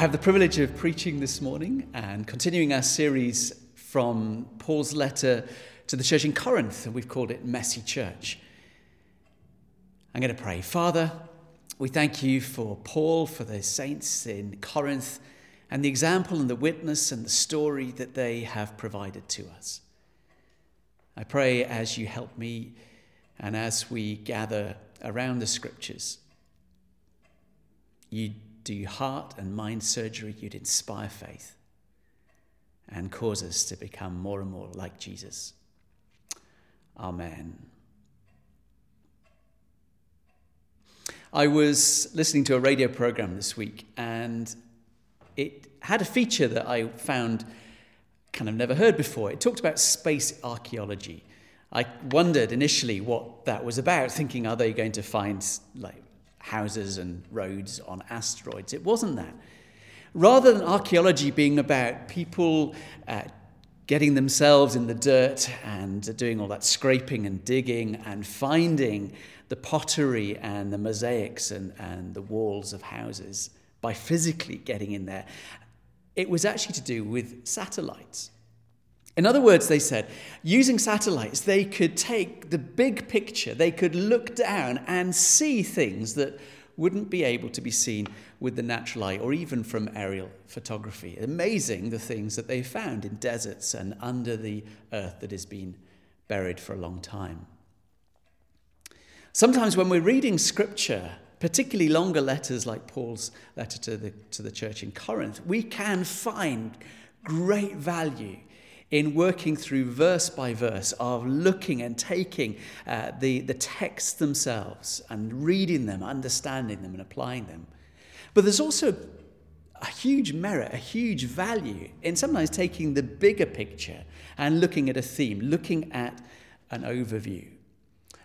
I have the privilege of preaching this morning and continuing our series from Paul's letter to the church in Corinth, and we've called it Messy Church. I'm going to pray. Father, we thank you for Paul, for the saints in Corinth, and the example and the witness and the story that they have provided to us. I pray as you help me and as we gather around the scriptures, you do heart and mind surgery, you'd inspire faith and cause us to become more and more like Jesus. Amen. I was listening to a radio program this week and it had a feature that I found kind of never heard before. It talked about space archaeology. I wondered initially what that was about, thinking, are they going to find like houses and roads on asteroids? It wasn't that. Rather than archaeology being about people uh, getting themselves in the dirt and doing all that scraping and digging and finding the pottery and the mosaics and, and the walls of houses by physically getting in there. It was actually to do with satellites. In other words, they said, using satellites, they could take the big picture, they could look down and see things that wouldn't be able to be seen with the natural eye or even from aerial photography. Amazing the things that they found in deserts and under the earth that has been buried for a long time. Sometimes when we're reading scripture, particularly longer letters like Paul's letter to the, to the church in Corinth, we can find great value in working through verse by verse of looking and taking uh, the, the texts themselves and reading them, understanding them, and applying them. But there's also a huge merit, a huge value in sometimes taking the bigger picture and looking at a theme, looking at an overview.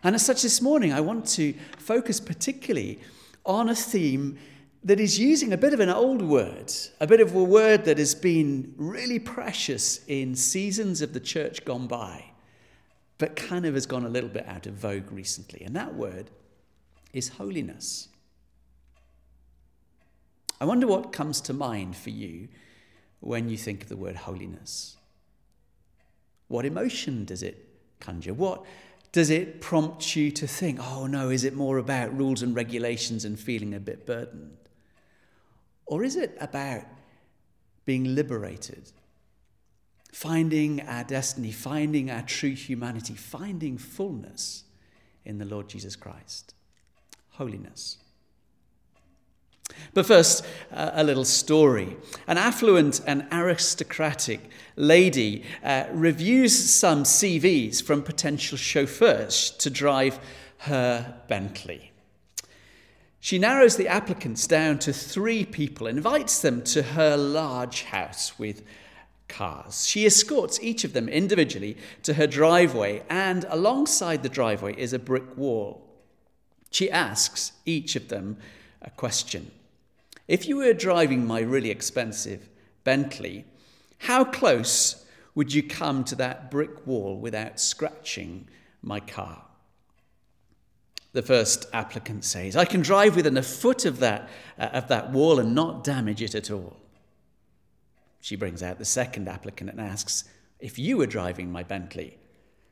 And as such, this morning, I want to focus particularly on a theme that is using a bit of an old word, a bit of a word that has been really precious in seasons of the church gone by, but kind of has gone a little bit out of vogue recently. And that word is holiness. I wonder what comes to mind for you when you think of the word holiness. What emotion does it conjure? What does it prompt you to think, oh no, is it more about rules and regulations and feeling a bit burdened? Or is it about being liberated, finding our destiny, finding our true humanity, finding fullness in the Lord Jesus Christ? Holiness. But first, uh, a little story. An affluent and aristocratic lady uh, reviews some CVs from potential chauffeurs to drive her Bentley. She narrows the applicants down to three people, invites them to her large house with cars. She escorts each of them individually to her driveway, and alongside the driveway is a brick wall. She asks each of them a question. If you were driving my really expensive Bentley, how close would you come to that brick wall without scratching my car? The first applicant says, I can drive within a foot of that, uh, of that wall and not damage it at all. She brings out the second applicant and asks, If you were driving my Bentley,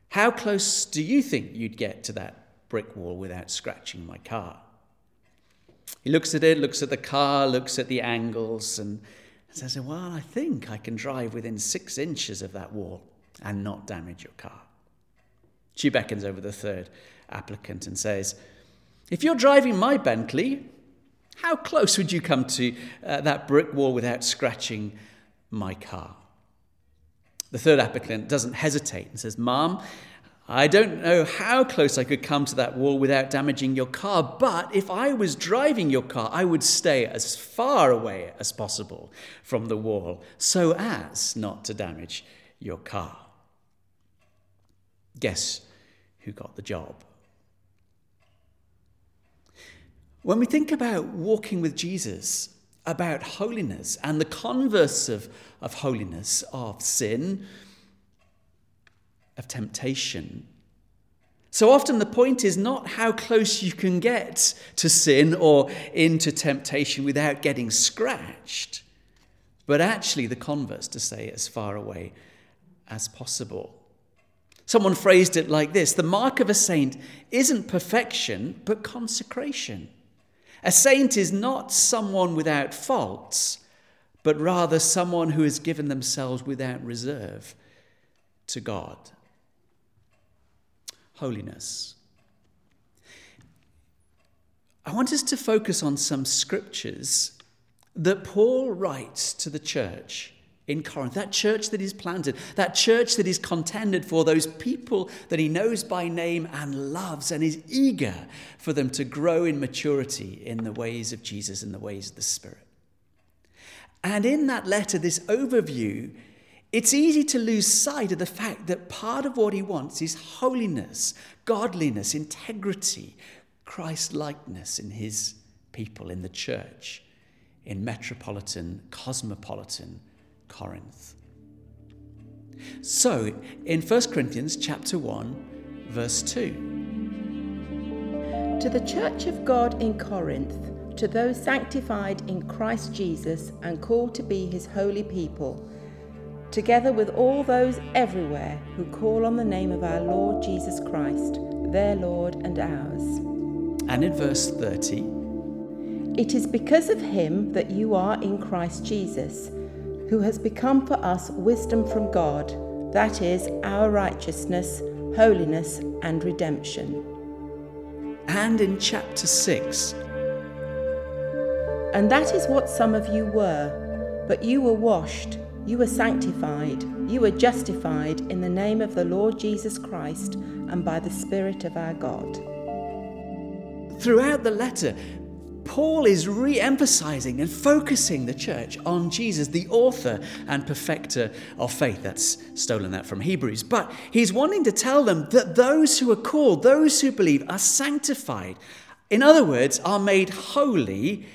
how close do you think you'd get to that brick wall without scratching my car? He looks at it, looks at the car, looks at the angles, and says, Well, I think I can drive within six inches of that wall and not damage your car. She beckons over the third applicant and says, If you're driving my Bentley, how close would you come to uh, that brick wall without scratching my car? The third applicant doesn't hesitate and says, Mom, I don't know how close I could come to that wall without damaging your car, but if I was driving your car, I would stay as far away as possible from the wall so as not to damage your car. Guess who got the job? When we think about walking with Jesus, about holiness and the converse of, of holiness, of sin, of temptation. So often the point is not how close you can get to sin or into temptation without getting scratched, but actually the converse to stay as far away as possible. Someone phrased it like this The mark of a saint isn't perfection, but consecration. A saint is not someone without faults, but rather someone who has given themselves without reserve to God. Holiness. I want us to focus on some scriptures that Paul writes to the church in Corinth, that church that he's planted, that church that he's contended for, those people that he knows by name and loves and is eager for them to grow in maturity in the ways of Jesus and the ways of the Spirit. And in that letter, this overview, it's easy to lose sight of the fact that part of what he wants is holiness, godliness, integrity, Christ likeness in his people, in the church, in metropolitan, cosmopolitan Corinth. So, in 1 Corinthians chapter 1, verse 2. To the church of God in Corinth, to those sanctified in Christ Jesus and called to be his holy people, together with all those everywhere who call on the name of our Lord Jesus Christ, their Lord and ours. And in verse 30, it is because of him that you are in Christ Jesus who has become for us wisdom from God, that is, our righteousness, holiness, and redemption. And in chapter 6, and that is what some of you were, but you were washed, you were sanctified, you were justified in the name of the Lord Jesus Christ and by the Spirit of our God. Throughout the letter, Paul is re emphasizing and focusing the church on Jesus, the author and perfecter of faith. That's stolen that from Hebrews. But he's wanting to tell them that those who are called, those who believe, are sanctified. In other words, are made holy,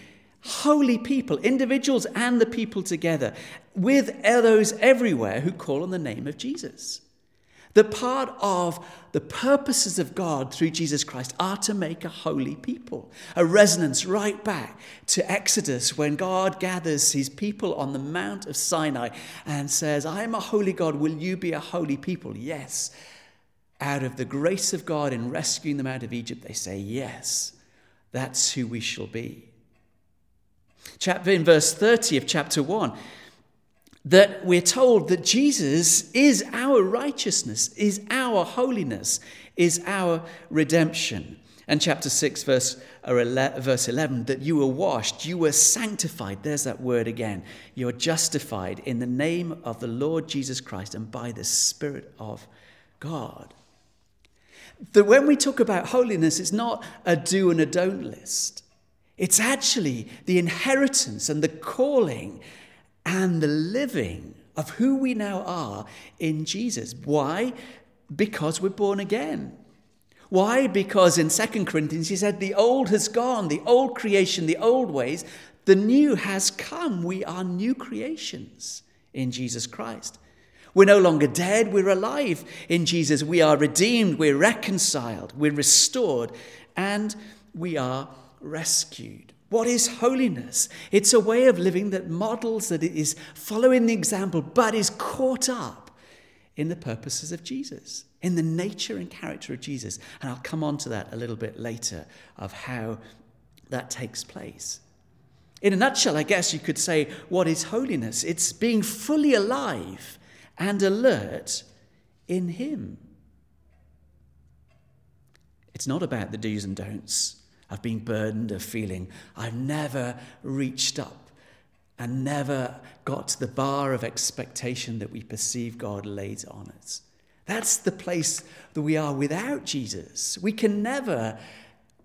holy people, individuals and the people together, with those everywhere who call on the name of Jesus. The part of the purposes of God through Jesus Christ are to make a holy people. A resonance right back to Exodus when God gathers his people on the Mount of Sinai and says, I am a holy God. Will you be a holy people? Yes. Out of the grace of God in rescuing them out of Egypt, they say, Yes, that's who we shall be. Chapter, in verse 30 of chapter 1, that we're told that Jesus is our righteousness, is our holiness, is our redemption. And chapter 6, verse, verse 11, that you were washed, you were sanctified. There's that word again. You're justified in the name of the Lord Jesus Christ and by the Spirit of God. That when we talk about holiness, it's not a do and a don't list. It's actually the inheritance and the calling and the living of who we now are in Jesus. Why? Because we're born again. Why? Because in 2 Corinthians he said, The old has gone, the old creation, the old ways, the new has come. We are new creations in Jesus Christ. We're no longer dead, we're alive in Jesus. We are redeemed, we're reconciled, we're restored, and we are rescued. What is holiness? It's a way of living that models that it is following the example, but is caught up in the purposes of Jesus, in the nature and character of Jesus. And I'll come on to that a little bit later of how that takes place. In a nutshell, I guess you could say, what is holiness? It's being fully alive and alert in Him. It's not about the do's and don'ts of being burdened, of feeling I've never reached up and never got to the bar of expectation that we perceive God lays on us. That's the place that we are without Jesus. We can never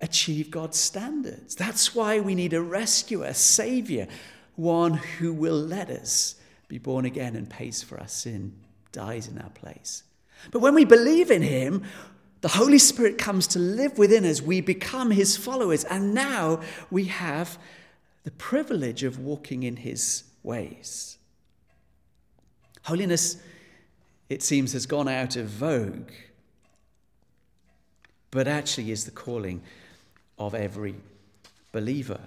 achieve God's standards. That's why we need a rescuer, a savior, one who will let us be born again and pays for our sin, dies in our place. But when we believe in him, the Holy Spirit comes to live within us. We become his followers. And now we have the privilege of walking in his ways. Holiness, it seems, has gone out of vogue, but actually is the calling of every believer.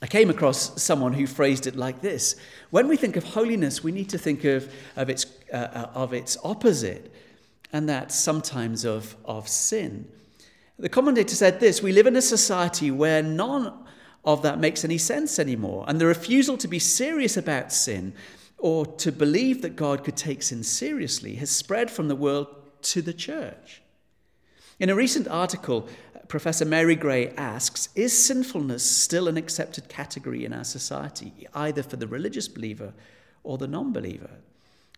I came across someone who phrased it like this When we think of holiness, we need to think of, of, its, uh, uh, of its opposite, and that's sometimes of, of sin. The commentator said this We live in a society where none of that makes any sense anymore, and the refusal to be serious about sin or to believe that God could take sin seriously has spread from the world to the church. In a recent article, Professor Mary Gray asks Is sinfulness still an accepted category in our society, either for the religious believer or the non believer?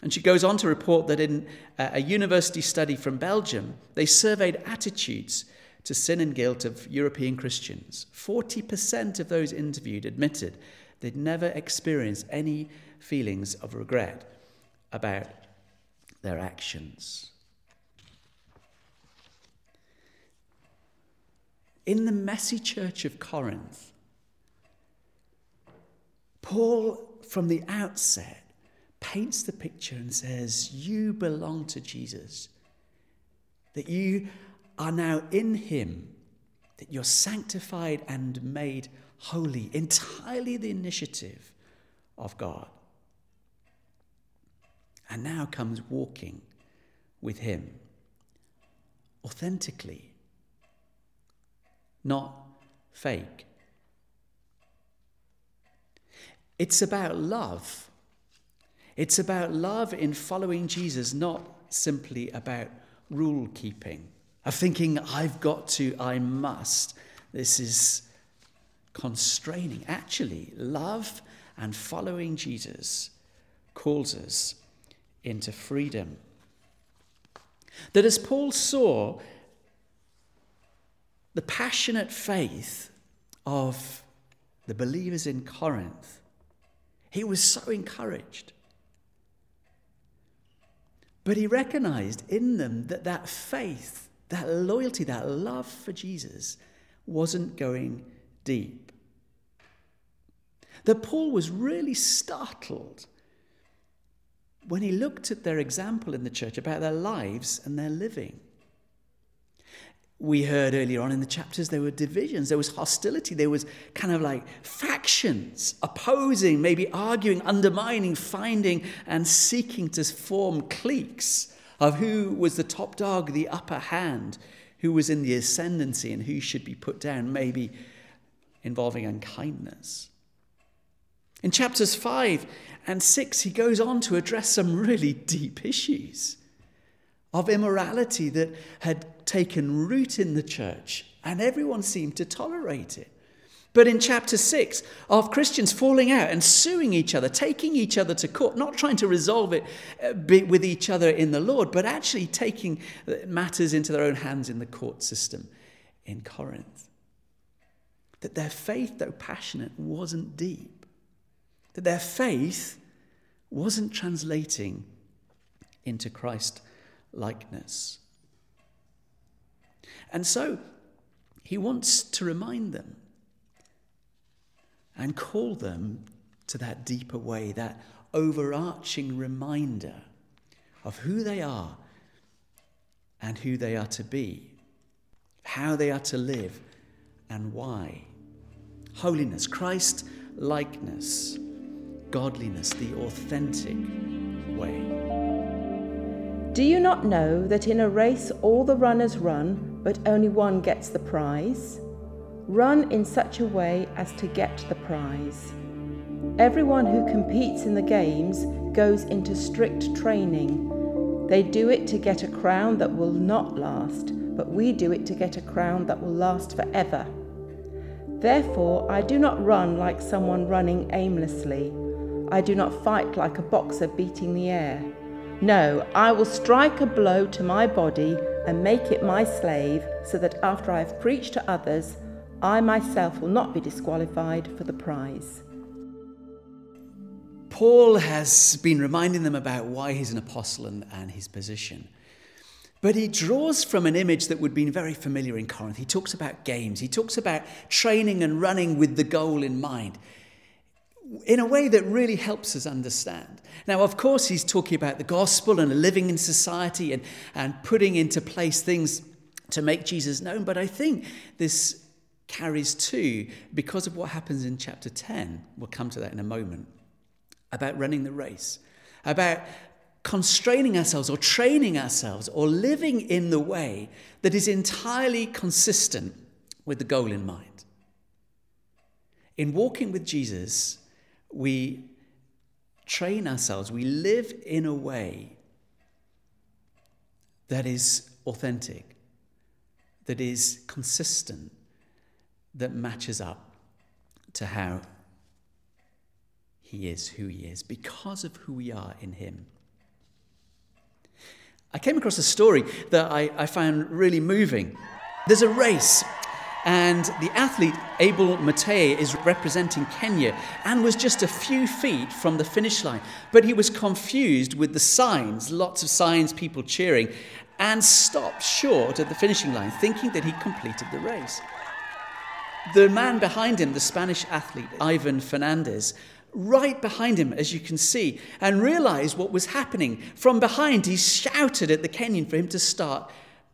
And she goes on to report that in uh, a university study from Belgium, they surveyed attitudes to sin and guilt of European Christians. 40% of those interviewed admitted they'd never experienced any feelings of regret about their actions. in the messy church of Corinth, Paul, from the outset, paints the picture and says, You belong to Jesus, that you are now in him, that you're sanctified and made holy, entirely the initiative of God. And now comes walking with him authentically not fake. It's about love. It's about love in following Jesus, not simply about rule keeping, of thinking, I've got to, I must. This is constraining. Actually, love and following Jesus calls us into freedom. That as Paul saw the passionate faith of the believers in Corinth, he was so encouraged. But he recognized in them that that faith, that loyalty, that love for Jesus wasn't going deep. That Paul was really startled when he looked at their example in the church about their lives and their living we heard earlier on in the chapters there were divisions, there was hostility, there was kind of like factions opposing, maybe arguing, undermining, finding, and seeking to form cliques of who was the top dog, the upper hand, who was in the ascendancy, and who should be put down, maybe involving unkindness. In chapters 5 and 6, he goes on to address some really deep issues of immorality that had taken root in the church, and everyone seemed to tolerate it. But in chapter 6, of Christians falling out and suing each other, taking each other to court, not trying to resolve it uh, with each other in the Lord, but actually taking matters into their own hands in the court system in Corinth. That their faith, though passionate, wasn't deep. That their faith wasn't translating into Christ likeness. And so he wants to remind them and call them to that deeper way, that overarching reminder of who they are and who they are to be, how they are to live, and why. Holiness, Christ likeness, godliness, the authentic way. Do you not know that in a race all the runners run, but only one gets the prize? Run in such a way as to get the prize. Everyone who competes in the games goes into strict training. They do it to get a crown that will not last, but we do it to get a crown that will last forever. Therefore, I do not run like someone running aimlessly. I do not fight like a boxer beating the air. No, I will strike a blow to my body and make it my slave, so that after I have preached to others, I myself will not be disqualified for the prize. Paul has been reminding them about why he's an apostle and, and his position. But he draws from an image that would been very familiar in Corinth. He talks about games, he talks about training and running with the goal in mind in a way that really helps us understand. Now, of course, he's talking about the gospel and living in society and, and putting into place things to make Jesus known, but I think this carries too because of what happens in chapter 10. We'll come to that in a moment. About running the race, about constraining ourselves or training ourselves or living in the way that is entirely consistent with the goal in mind. In walking with Jesus, we train ourselves, we live in a way that is authentic, that is consistent, that matches up to how He is who He is because of who we are in Him. I came across a story that I, I found really moving. There's a race and the athlete Abel Mutai is representing Kenya and was just a few feet from the finish line. But he was confused with the signs, lots of signs, people cheering, and stopped short at the finishing line, thinking that he completed the race. The man behind him, the Spanish athlete Ivan Fernandez, right behind him, as you can see, and realized what was happening. From behind, he shouted at the Kenyan for him to start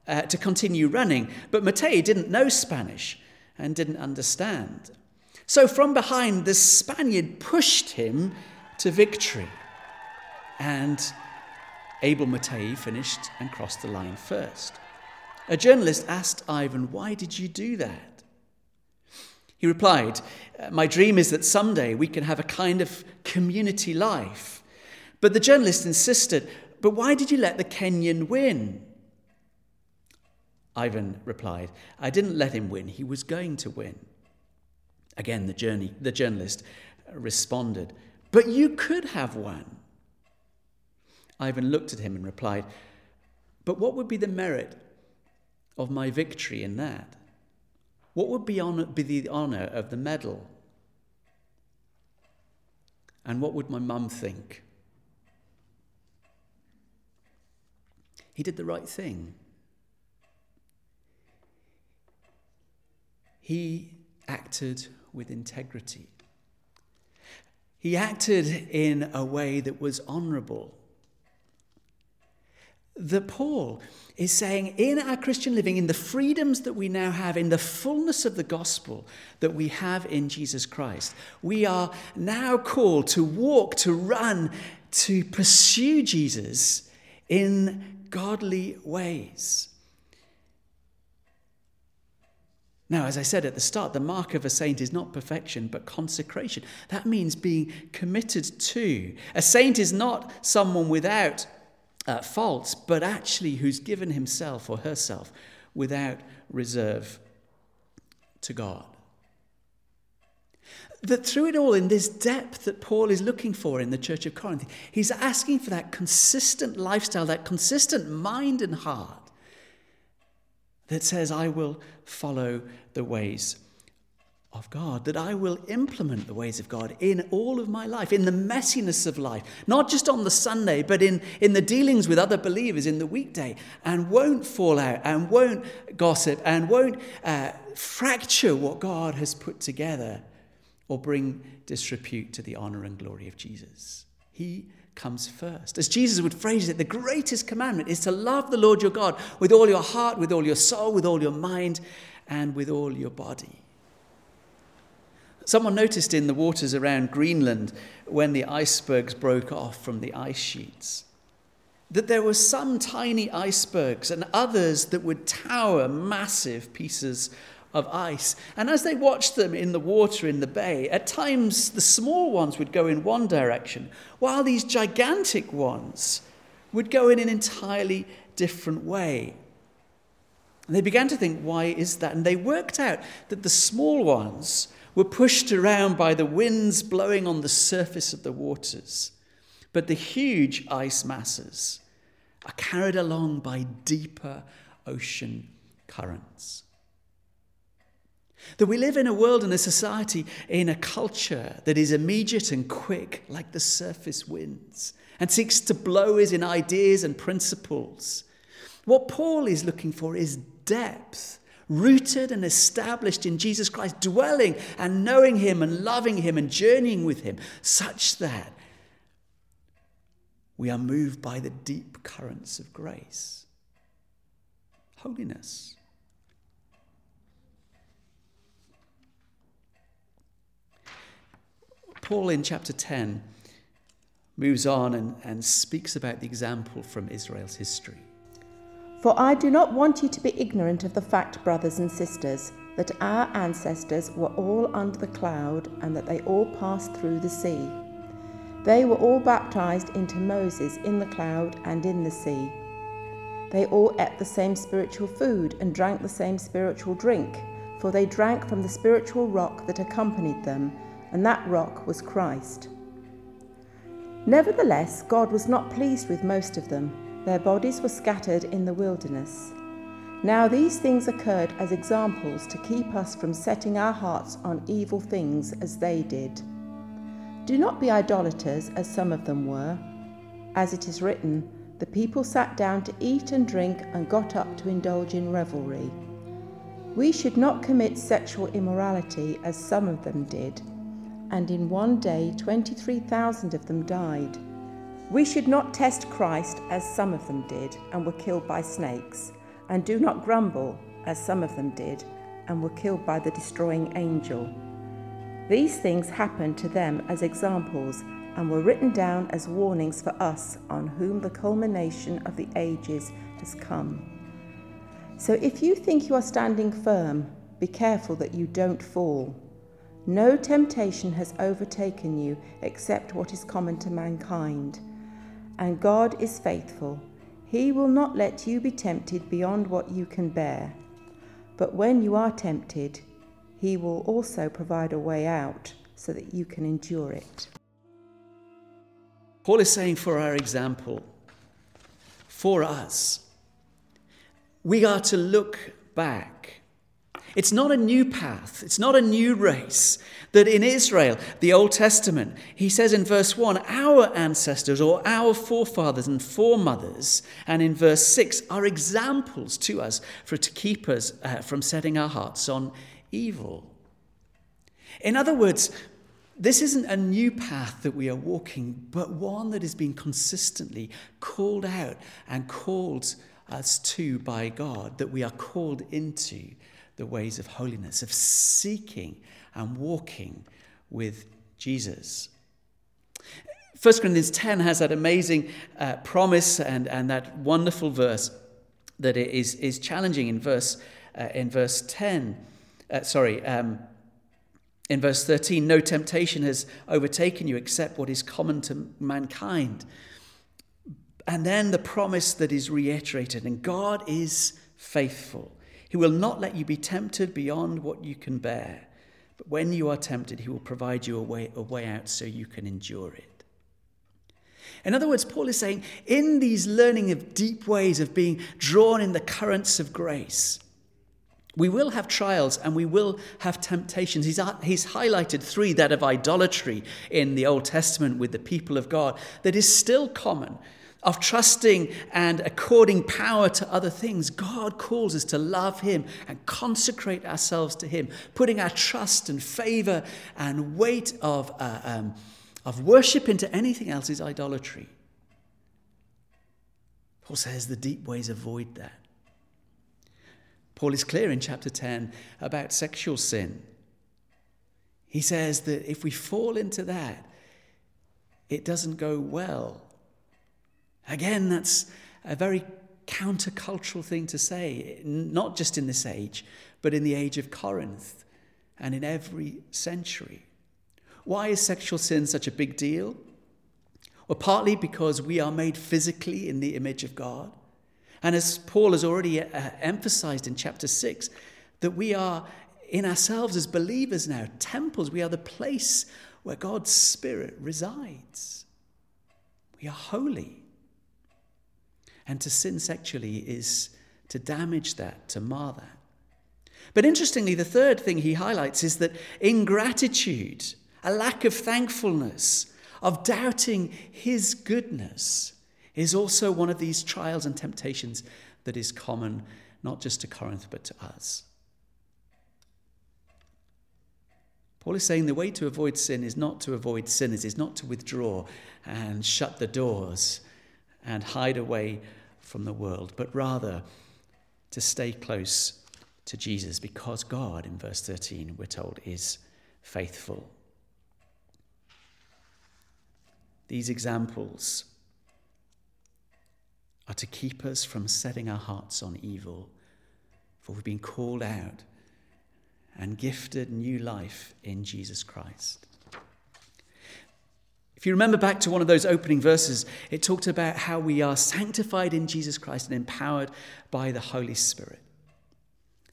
uh, to continue running. But Mutai didn't know Spanish and didn't understand. So from behind, the Spaniard pushed him to victory. And Abel Mutai finished and crossed the line first. A journalist asked Ivan, Why did you do that? He replied, My dream is that someday we can have a kind of community life. But the journalist insisted, But why did you let the Kenyan win? Ivan replied, I didn't let him win. He was going to win. Again, the, journey, the journalist responded, But you could have won. Ivan looked at him and replied, But what would be the merit of my victory in that? What would be, honor, be the honour of the medal? And what would my mum think? He did the right thing. He acted with integrity. He acted in a way that was honorable. That Paul is saying in our Christian living, in the freedoms that we now have, in the fullness of the gospel that we have in Jesus Christ, we are now called to walk, to run, to pursue Jesus in godly ways. Now, as I said at the start, the mark of a saint is not perfection, but consecration. That means being committed to. A saint is not someone without uh, faults, but actually who's given himself or herself without reserve to God. That through it all, in this depth that Paul is looking for in the church of Corinth, he's asking for that consistent lifestyle, that consistent mind and heart that says, I will follow the ways of God, that I will implement the ways of God in all of my life, in the messiness of life, not just on the Sunday, but in, in the dealings with other believers in the weekday, and won't fall out, and won't gossip, and won't uh, fracture what God has put together or bring disrepute to the honor and glory of Jesus. He comes first. As Jesus would phrase it, the greatest commandment is to love the Lord your God with all your heart, with all your soul, with all your mind, and with all your body. Someone noticed in the waters around Greenland when the icebergs broke off from the ice sheets that there were some tiny icebergs and others that would tower massive pieces of ice. And as they watched them in the water in the bay, at times the small ones would go in one direction, while these gigantic ones would go in an entirely different way. And they began to think, why is that? And they worked out that the small ones were pushed around by the winds blowing on the surface of the waters. But the huge ice masses are carried along by deeper ocean currents. That we live in a world and a society, in a culture that is immediate and quick, like the surface winds, and seeks to blow us in ideas and principles. What Paul is looking for is depth, rooted and established in Jesus Christ, dwelling and knowing Him and loving Him and journeying with Him, such that we are moved by the deep currents of grace. Holiness Paul in chapter 10 moves on and, and speaks about the example from Israel's history. For I do not want you to be ignorant of the fact, brothers and sisters, that our ancestors were all under the cloud and that they all passed through the sea. They were all baptized into Moses in the cloud and in the sea. They all ate the same spiritual food and drank the same spiritual drink, for they drank from the spiritual rock that accompanied them, and that rock was Christ. Nevertheless, God was not pleased with most of them. Their bodies were scattered in the wilderness. Now, these things occurred as examples to keep us from setting our hearts on evil things as they did. Do not be idolaters, as some of them were. As it is written, the people sat down to eat and drink and got up to indulge in revelry. We should not commit sexual immorality, as some of them did and in one day 23,000 of them died. We should not test Christ as some of them did and were killed by snakes, and do not grumble as some of them did and were killed by the destroying angel. These things happened to them as examples and were written down as warnings for us on whom the culmination of the ages has come. So if you think you are standing firm, be careful that you don't fall. No temptation has overtaken you except what is common to mankind. And God is faithful. He will not let you be tempted beyond what you can bear. But when you are tempted, He will also provide a way out so that you can endure it. Paul is saying, for our example, for us, we are to look back it's not a new path, it's not a new race. That in Israel, the Old Testament, he says in verse 1, our ancestors or our forefathers and foremothers, and in verse 6, are examples to us for to keep us uh, from setting our hearts on evil. In other words, this isn't a new path that we are walking, but one that has been consistently called out and called us to by God, that we are called into the ways of holiness, of seeking and walking with Jesus. 1 Corinthians 10 has that amazing uh, promise and, and that wonderful verse that is, is challenging in verse, uh, in verse 10. Uh, sorry, um, in verse 13, no temptation has overtaken you except what is common to mankind. And then the promise that is reiterated, and God is faithful. He will not let you be tempted beyond what you can bear. But when you are tempted, He will provide you a way, a way out so you can endure it. In other words, Paul is saying, in these learning of deep ways of being drawn in the currents of grace, we will have trials and we will have temptations. He's, uh, he's highlighted three that of idolatry in the Old Testament with the people of God that is still common of trusting and according power to other things, God calls us to love Him and consecrate ourselves to Him, putting our trust and favor and weight of, uh, um, of worship into anything else is idolatry. Paul says the deep ways avoid that. Paul is clear in chapter 10 about sexual sin. He says that if we fall into that, it doesn't go well Again, that's a very countercultural thing to say, not just in this age, but in the age of Corinth and in every century. Why is sexual sin such a big deal? Well, partly because we are made physically in the image of God. And as Paul has already uh, emphasized in chapter 6, that we are in ourselves as believers now, temples, we are the place where God's Spirit resides. We are holy. And to sin sexually is to damage that, to mar that. But interestingly, the third thing he highlights is that ingratitude, a lack of thankfulness, of doubting his goodness, is also one of these trials and temptations that is common not just to Corinth but to us. Paul is saying the way to avoid sin is not to avoid sinners, is not to withdraw and shut the doors and hide away from the world, but rather to stay close to Jesus because God, in verse 13, we're told, is faithful. these examples are to keep us from setting our hearts on evil, for we've been called out and gifted new life in Jesus Christ. If you remember back to one of those opening verses, it talked about how we are sanctified in Jesus Christ and empowered by the Holy Spirit.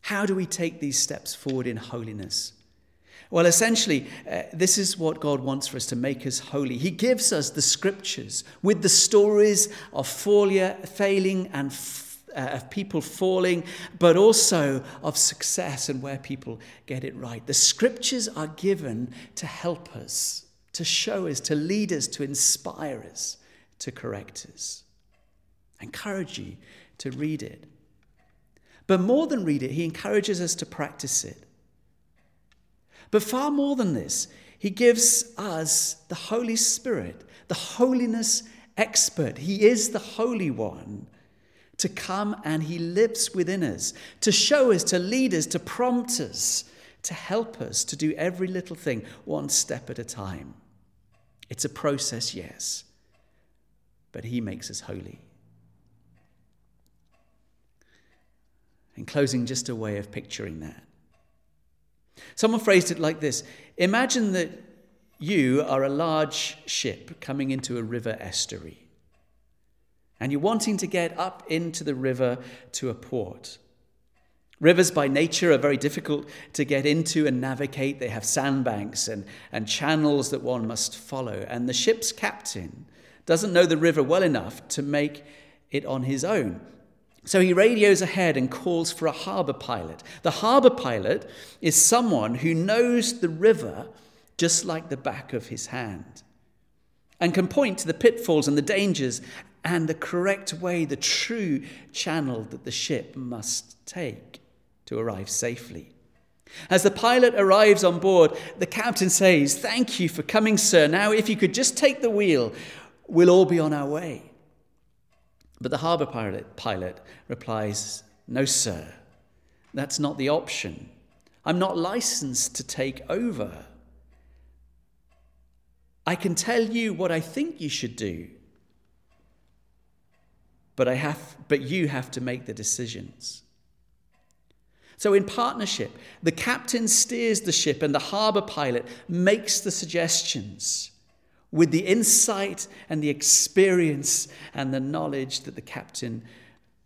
How do we take these steps forward in holiness? Well, essentially, uh, this is what God wants for us to make us holy. He gives us the scriptures with the stories of failure, failing and f- uh, of people falling, but also of success and where people get it right. The scriptures are given to help us, to show us, to lead us, to inspire us, to correct us. I encourage you to read it. But more than read it, he encourages us to practice it. But far more than this, he gives us the Holy Spirit, the holiness expert. He is the Holy One to come and he lives within us, to show us, to lead us, to prompt us, to help us to do every little thing one step at a time. It's a process, yes, but he makes us holy. In closing, just a way of picturing that. Someone phrased it like this Imagine that you are a large ship coming into a river estuary, and you're wanting to get up into the river to a port. Rivers by nature are very difficult to get into and navigate. They have sandbanks and, and channels that one must follow. And the ship's captain doesn't know the river well enough to make it on his own. So he radios ahead and calls for a harbour pilot. The harbour pilot is someone who knows the river just like the back of his hand and can point to the pitfalls and the dangers and the correct way, the true channel that the ship must take to arrive safely. As the pilot arrives on board, the captain says, Thank you for coming, sir. Now, if you could just take the wheel, we'll all be on our way. But the harbour pilot, pilot replies, No, sir, that's not the option. I'm not licensed to take over. I can tell you what I think you should do, but, I have, but you have to make the decisions. So, in partnership, the captain steers the ship and the harbour pilot makes the suggestions with the insight and the experience and the knowledge that the captain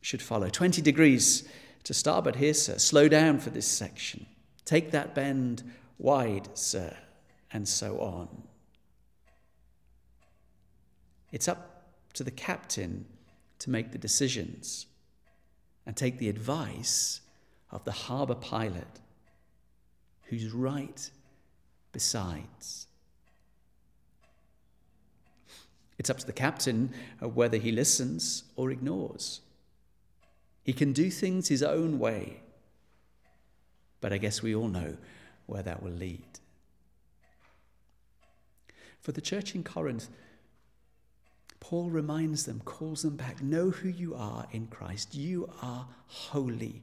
should follow. 20 degrees to starboard here, sir. Slow down for this section. Take that bend wide, sir, and so on. It's up to the captain to make the decisions and take the advice of the harbour pilot who's right besides. It's up to the captain uh, whether he listens or ignores. He can do things his own way, but I guess we all know where that will lead. For the church in Corinth, Paul reminds them, calls them back know who you are in Christ. You are holy,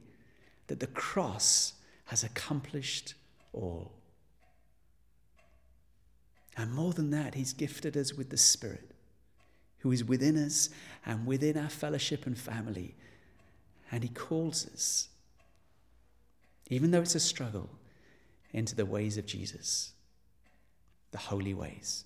that the cross has accomplished all. And more than that, he's gifted us with the Spirit who is within us and within our fellowship and family. And He calls us, even though it's a struggle, into the ways of Jesus, the holy ways.